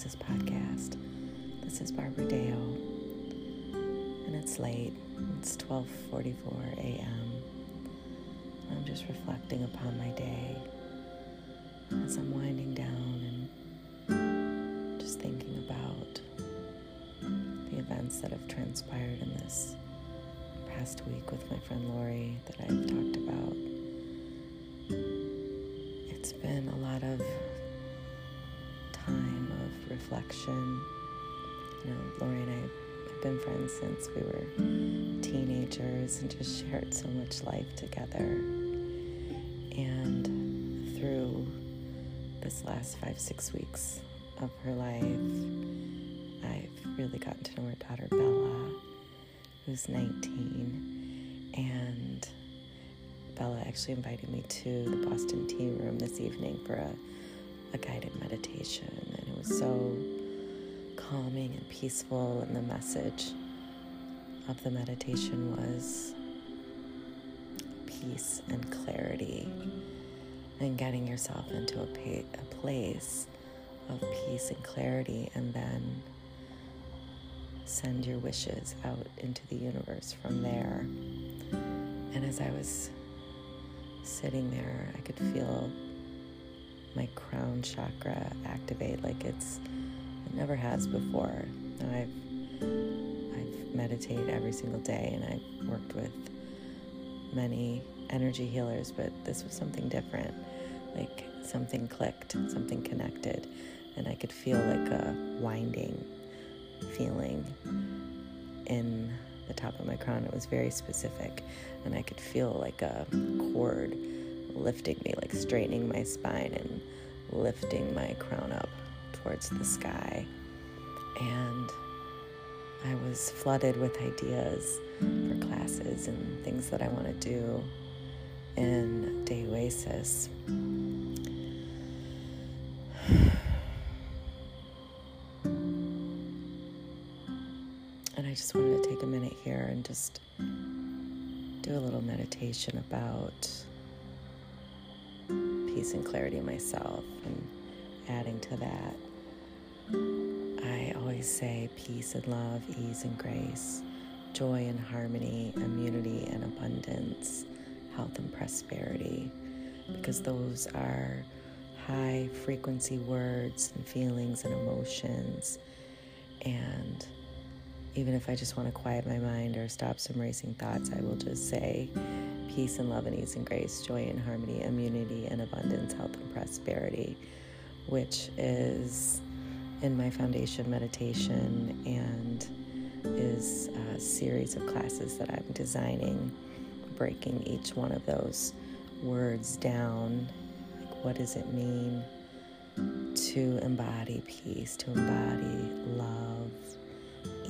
Oasis podcast. This is Barbara Deyo, and it's late. It's 12:44 a.m. I'm just reflecting upon my day as I'm winding down and just thinking about the events that have transpired in this past week with my friend Lori that I've talked about. It's been a lot of reflection. You know, Lori and I have been friends since we were teenagers and just shared so much life together. And through this last five, six weeks of her life, I've really gotten to know her daughter Bella, who's 19. And Bella actually invited me to the Boston Tea Room this evening for a a guided meditation, so calming and peaceful. And the message of the meditation was peace and clarity, and getting yourself into a, pa- a place of peace and clarity, and then send your wishes out into the universe from there. And as I was sitting there, I could feel my crown chakra activate like it's it never has before. I've I've meditated every single day and I've worked with many energy healers, but this was something different. Like something clicked, something connected, and I could feel like a winding feeling in the top of my crown. It was very specific, and I could feel like a cord lifting me, like straightening my spine and lifting my crown up towards the sky. And I was flooded with ideas for classes and things that I want to do in Deyo Oasis. And I just wanted to take a minute here and just do a little meditation about peace and clarity myself and adding to that. I always say peace and love, ease and grace, joy and harmony, immunity and abundance, health and prosperity, because those are high frequency words and feelings and emotions. And even if I just want to quiet my mind or stop some racing thoughts, I will just say, peace and love and ease and grace, joy and harmony, immunity and abundance, health and prosperity, which is in my foundation meditation and is a series of classes that I'm designing, breaking each one of those words down. Like, what does it mean to embody peace, to embody love,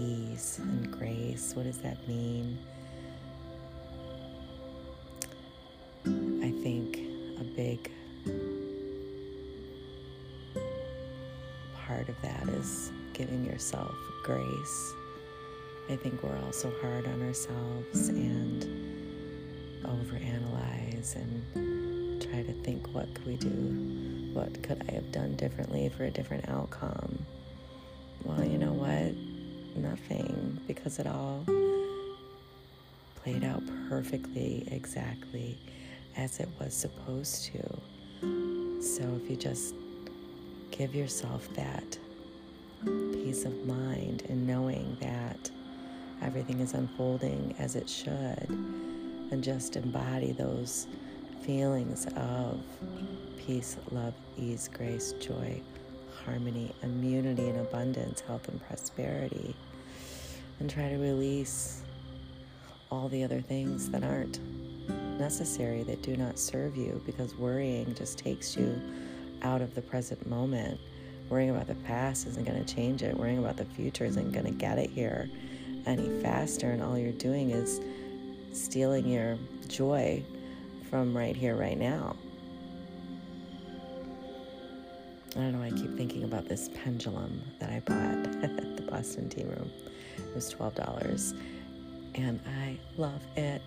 ease, and grace? What does that mean? I think a big part of that is giving yourself grace. I think we're also hard on ourselves and overanalyze and try to think what could we do? What could I have done differently for a different outcome? Well, you know what? Nothing, because it all played out perfectly, exactly as it was supposed to. So if you just give yourself that peace of mind and knowing that everything is unfolding as it should, and just embody those feelings of peace, love, ease, grace, joy, harmony, immunity, and abundance, health, and prosperity, and try to release all the other things that aren't necessary, that do not serve you, because worrying just takes you out of the present moment. Worrying about the past isn't going to change it. Worrying about the future isn't going to get it here any faster. And all you're doing is stealing your joy from right here, right now. I don't know, why I keep thinking about this pendulum that I bought at the Boston Tea Room. It was $12. And I love it.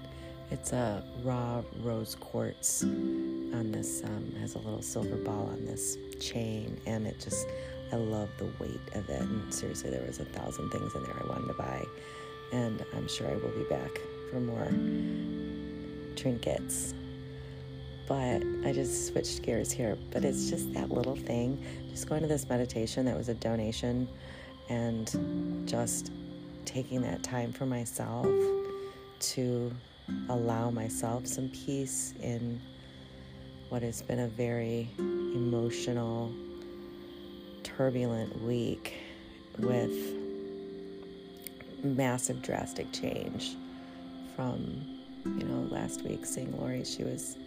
It's a raw rose quartz on this, um, has a little silver ball on this chain. And it just, I love the weight of it. And seriously, there was a thousand things in there I wanted to buy. And I'm sure I will be back for more trinkets. But I just switched gears here. But it's just that little thing. Just going to this meditation that was a donation and just taking that time for myself to allow myself some peace in what has been a very emotional, turbulent week with massive, drastic change from, you know, last week seeing Lori. She was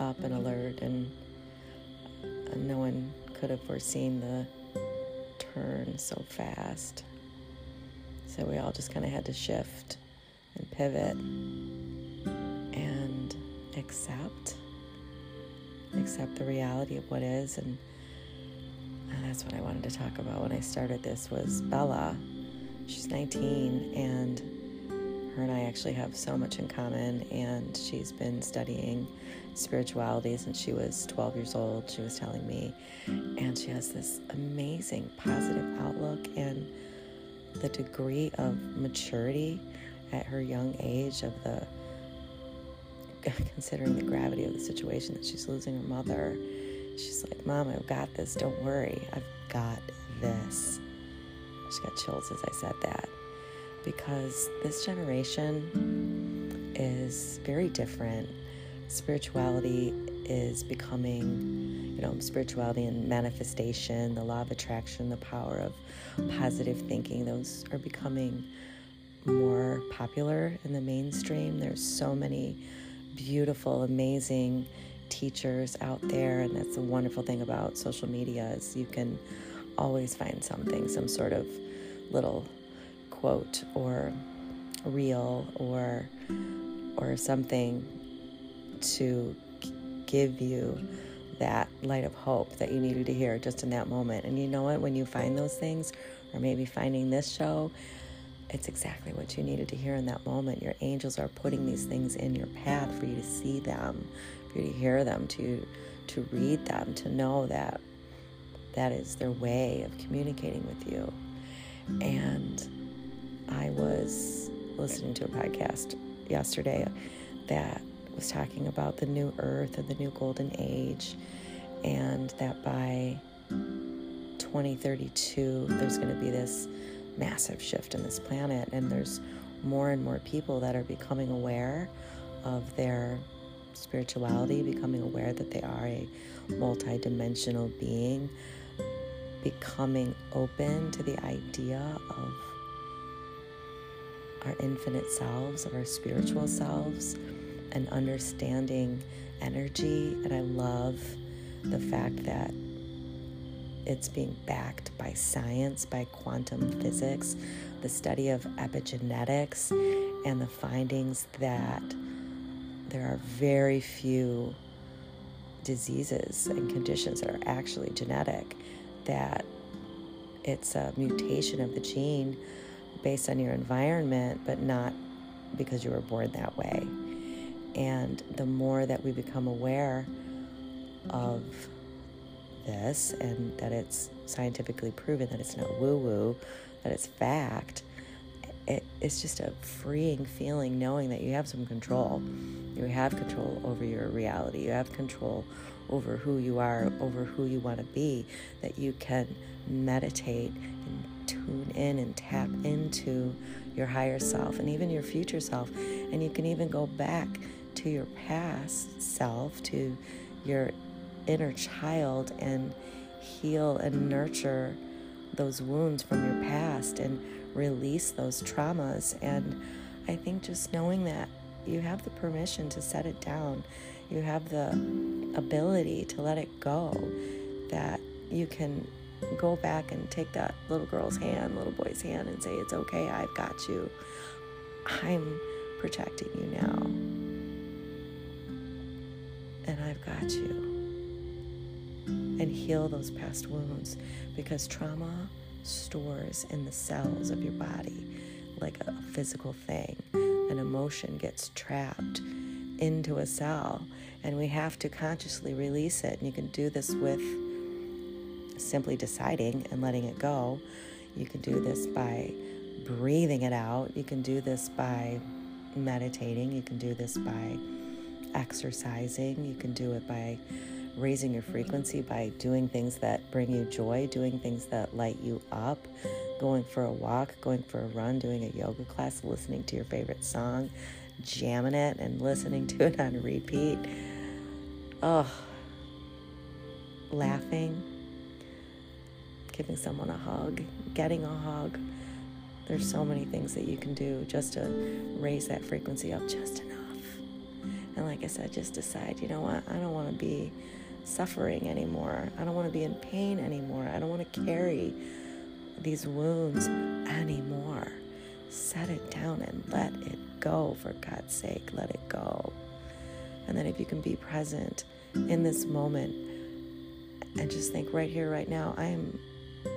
up and alert, and no one could have foreseen the turn so fast. So we all just kind of had to shift and pivot and accept accept the reality of what is. And, and that's what I wanted to talk about when I started this was Bella. She's 19 and her and I actually have so much in common. And she's been studying spirituality since she was 12 years old she was telling me. And she has this amazing positive outlook and the degree of maturity at her young age of the considering the gravity of the situation that she's losing her mother she's like mom i've got this. Don't worry. I've got this. She got chills as i said that. Because this generation is very different. Spirituality is becoming you know spirituality and manifestation the law of attraction the power of positive thinking those are becoming more popular in the mainstream. There's so many beautiful, amazing teachers out there, and that's the wonderful thing about social media is you can always find something, some sort of little quote or reel or or something to give you that light of hope that you needed to hear just in that moment. And you know what? When you find those things, or maybe finding this show, it's exactly what you needed to hear in that moment. Your angels are putting these things in your path for you to see them, for you to hear them, to to read them, to know that that is their way of communicating with you. And I was listening to a podcast yesterday that was talking about the new earth and the new golden age, and that by 2032, there's going to be this massive shift in this planet, and there's more and more people that are becoming aware of their spirituality, becoming aware that they are a multidimensional being, becoming open to the idea of our infinite selves, of our spiritual selves, and understanding energy. And I love the fact that it's being backed by science, by quantum physics, the study of epigenetics, and the findings that there are very few diseases and conditions that are actually genetic, that it's a mutation of the gene based on your environment, but not because you were born that way. And the more that we become aware of this and that it's scientifically proven that it's not woo woo, that it's fact, it, it's just a freeing feeling knowing that you have some control. You have control over your reality, you have control over who you are, over who you want to be, that you can meditate and tune in and tap into your higher self and even your future self. And you can even go back to your past self, to your inner child and heal and nurture those wounds from your past and release those traumas. And I think just knowing that you have the permission to set it down, you have the ability to let it go, that you can go back and take that little girl's hand, little boy's hand, and say, It's okay, I've got you. I'm protecting you now. Got you and heal those past wounds because trauma stores in the cells of your body like a physical thing. An emotion gets trapped into a cell, and we have to consciously release it. And you can do this with simply deciding and letting it go. You can do this by breathing it out. You can do this by meditating. You can do this by exercising. You can do it by raising your frequency by doing things that bring you joy, doing things that light you up, going for a walk, going for a run, doing a yoga class, listening to your favorite song, jamming it and listening to it on repeat. Oh, laughing, giving someone a hug, getting a hug. There's so many things that you can do just to raise that frequency up just enough. And like I said, just decide, you know what, I don't want to be suffering anymore. I don't want to be in pain anymore. I don't want to mm-hmm. carry these wounds anymore. Set it down and let it go, for God's sake. Let it go. And then if you can be present in this moment and just think right here, right now, I am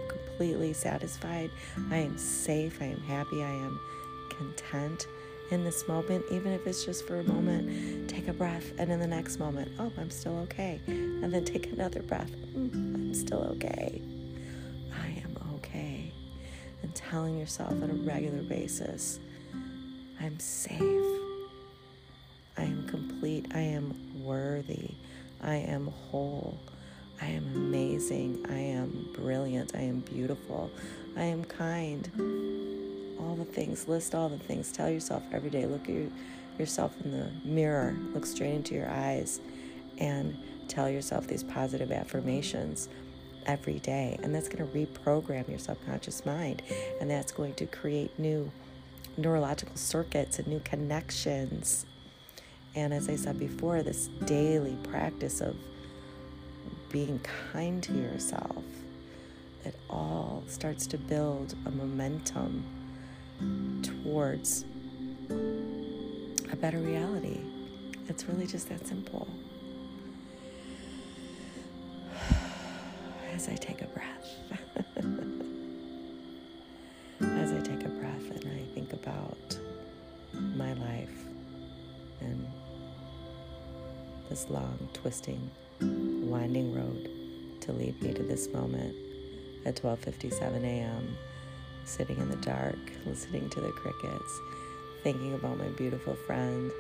completely satisfied. I am safe. I am happy. I am content in this moment, even if it's just for a moment. Take a breath, and in the next moment, oh, I'm still okay. And then take another breath, mm, I'm still okay. I am okay. And telling yourself on a regular basis, I'm safe. I am complete. I am worthy. I am whole. I am amazing. I am brilliant. I am beautiful. I am kind all the things, list all the things. Tell yourself every day, look at your, yourself in the mirror, look straight into your eyes, and tell yourself these positive affirmations every day. And that's going to reprogram your subconscious mind, and that's going to create new neurological circuits and new connections. And as I said before, this daily practice of being kind to yourself, it all starts to build a momentum towards a better reality. It's really just that simple. As I take a breath, as I take a breath and I think about my life and this long, twisting, winding road to lead me to this moment at 12:57 a.m sitting in the dark, listening to the crickets, thinking about my beautiful friend,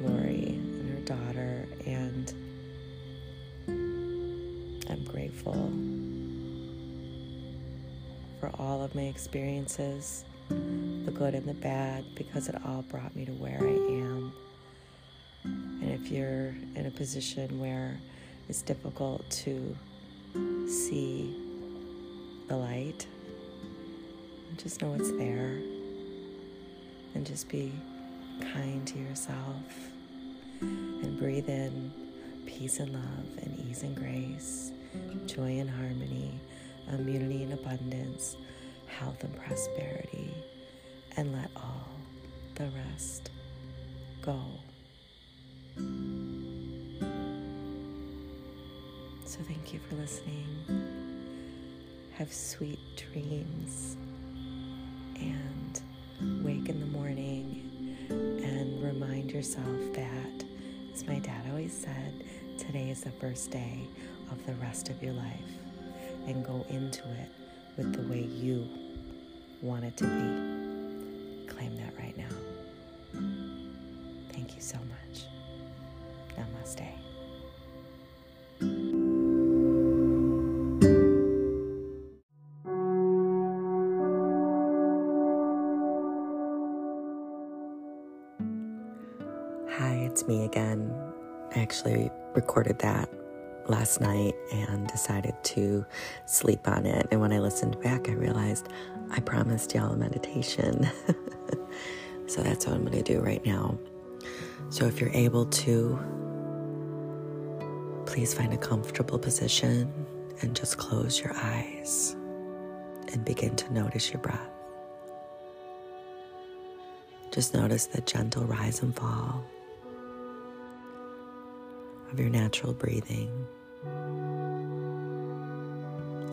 Lori, and her daughter, and I'm grateful for all of my experiences, the good and the bad, because it all brought me to where I am. And if you're in a position where it's difficult to see the light, just know it's there. And just be kind to yourself. And breathe in peace and love and ease and grace, joy and harmony, um, immunity and abundance, health and prosperity. And let all the rest go. So, thank you for listening. Have sweet dreams and wake in the morning and remind yourself that, as my dad always said, today is the first day of the rest of your life and go into it with the way you want it to be. Claim that right now. Thank you so much. Namaste. Me again. I actually recorded that last night and decided to sleep on it. And when I listened back, I realized I promised y'all a meditation. so that's what I'm going to do right now. So if you're able to, please find a comfortable position and just close your eyes and begin to notice your breath. Just notice the gentle rise and fall of your natural breathing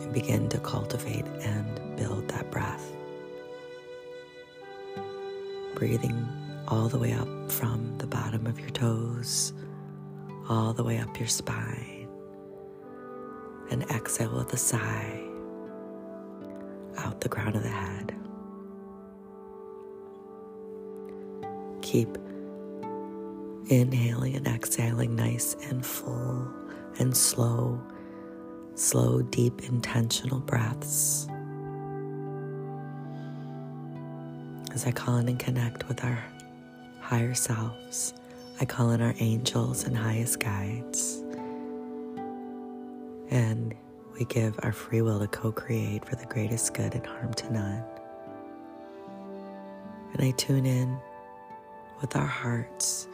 and begin to cultivate and build that breath. Breathing all the way up from the bottom of your toes, all the way up your spine, and exhale with a sigh out the crown of the head. Keep inhaling and exhaling nice and full and slow, slow, deep, intentional breaths. As I call in and connect with our higher selves, I call in our angels and highest guides. And we give our free will to co create for the greatest good and harm to none. And I tune in with our hearts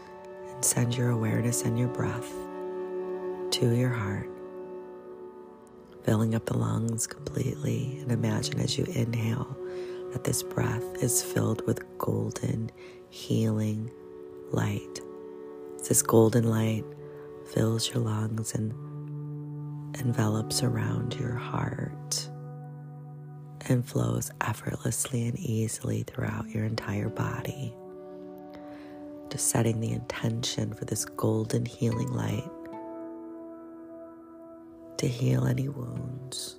send your awareness and your breath to your heart, filling up the lungs completely. And imagine as you inhale that this breath is filled with golden, healing light. This golden light fills your lungs and envelops around your heart and flows effortlessly and easily throughout your entire body. Just setting the intention for this golden healing light to heal any wounds,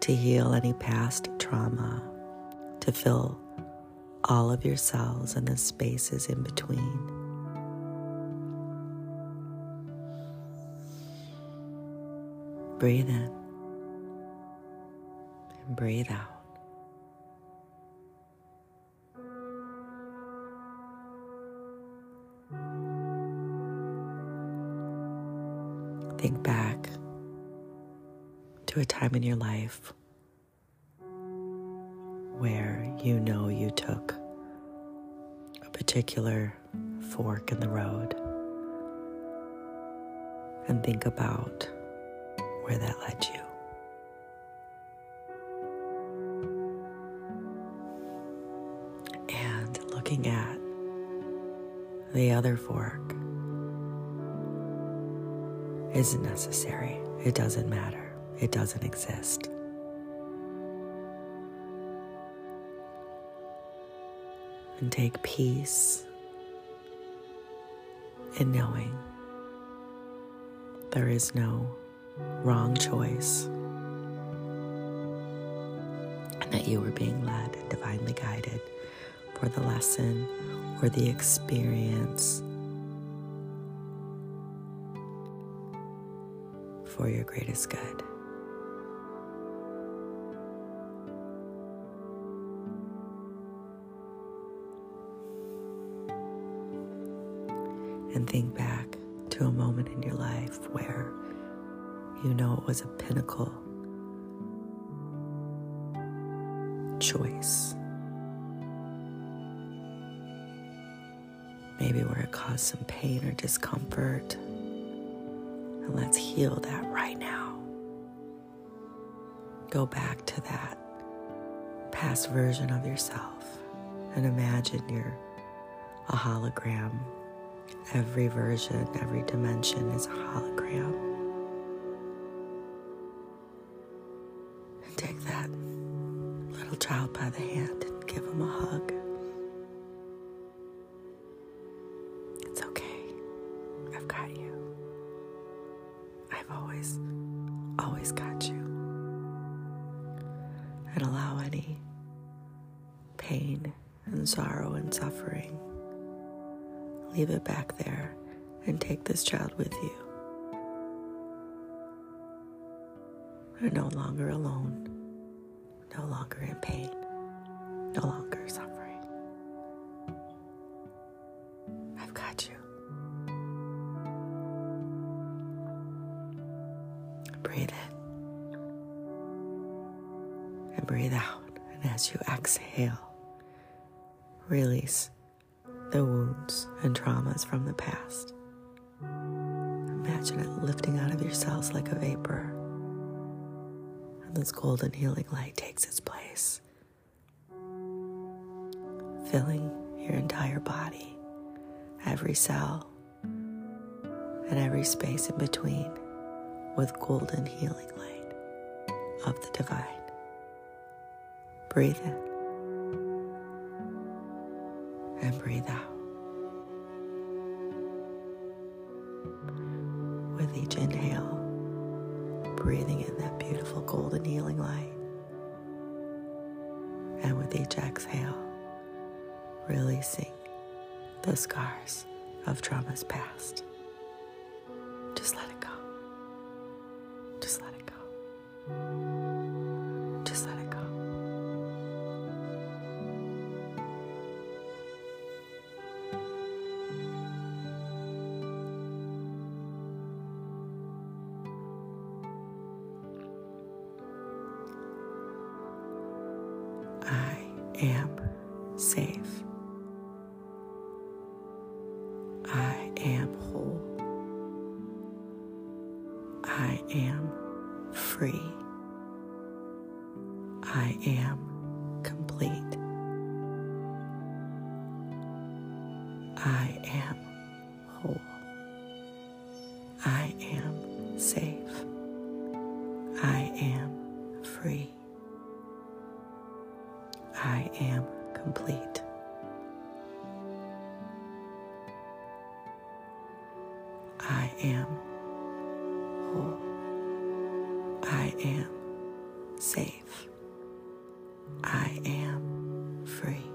to heal any past trauma, to fill all of your cells and the spaces in between. Breathe in and breathe out. Think back to a time in your life where you know you took a particular fork in the road and think about where that led you. And looking at the other fork isn't necessary. It doesn't matter. It doesn't exist. And take peace in knowing there is no wrong choice and that you were being led and divinely guided for the lesson or the experience for your greatest good. And think back to a moment in your life where you know it was a pinnacle choice. Maybe where it caused some pain or discomfort. And let's heal that right now. Go back to that past version of yourself and imagine you're a hologram. Every version, every dimension is a hologram. And take that little child by the hand and give him a hug. There and take this child with you. you. are no longer alone, no longer in pain, no longer suffering. I've got you. Breathe in and breathe out. And as you exhale, release the wounds and traumas from the past. Imagine it lifting out of your cells like a vapor and this golden healing light takes its place, filling your entire body, every cell, and every space in between with golden healing light of the divine. Breathe in and breathe out. With each inhale, breathing in that beautiful golden healing light. And with each exhale, releasing the scars of traumas past. Am I am whole. I am safe. I am free.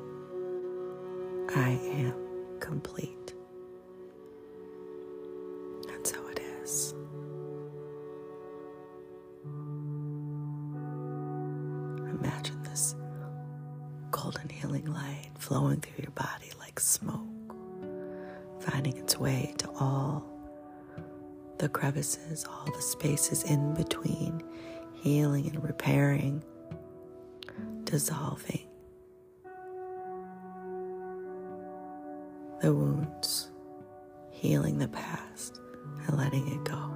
Crevices, all the spaces in between, healing and repairing, dissolving the wounds, healing the past, and letting it go.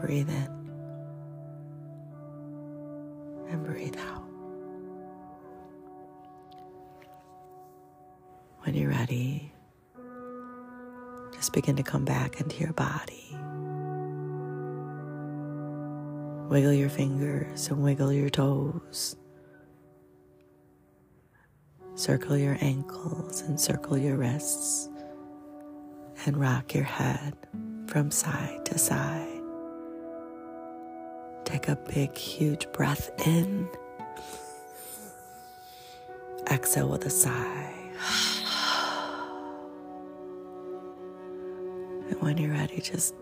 Breathe in and breathe out. When you're ready, just begin to come back into your body. Wiggle your fingers and wiggle your toes. Circle your ankles and circle your wrists. And rock your head from side to side. Take a big, huge breath in. Exhale with a sigh. When you're ready, just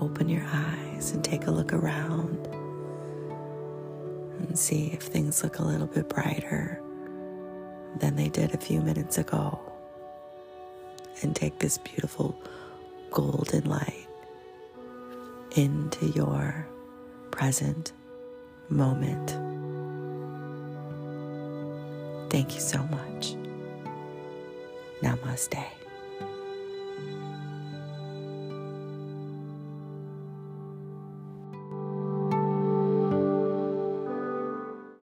open your eyes and take a look around and see if things look a little bit brighter than they did a few minutes ago. And take this beautiful golden light into your present moment. Thank you so much. Namaste.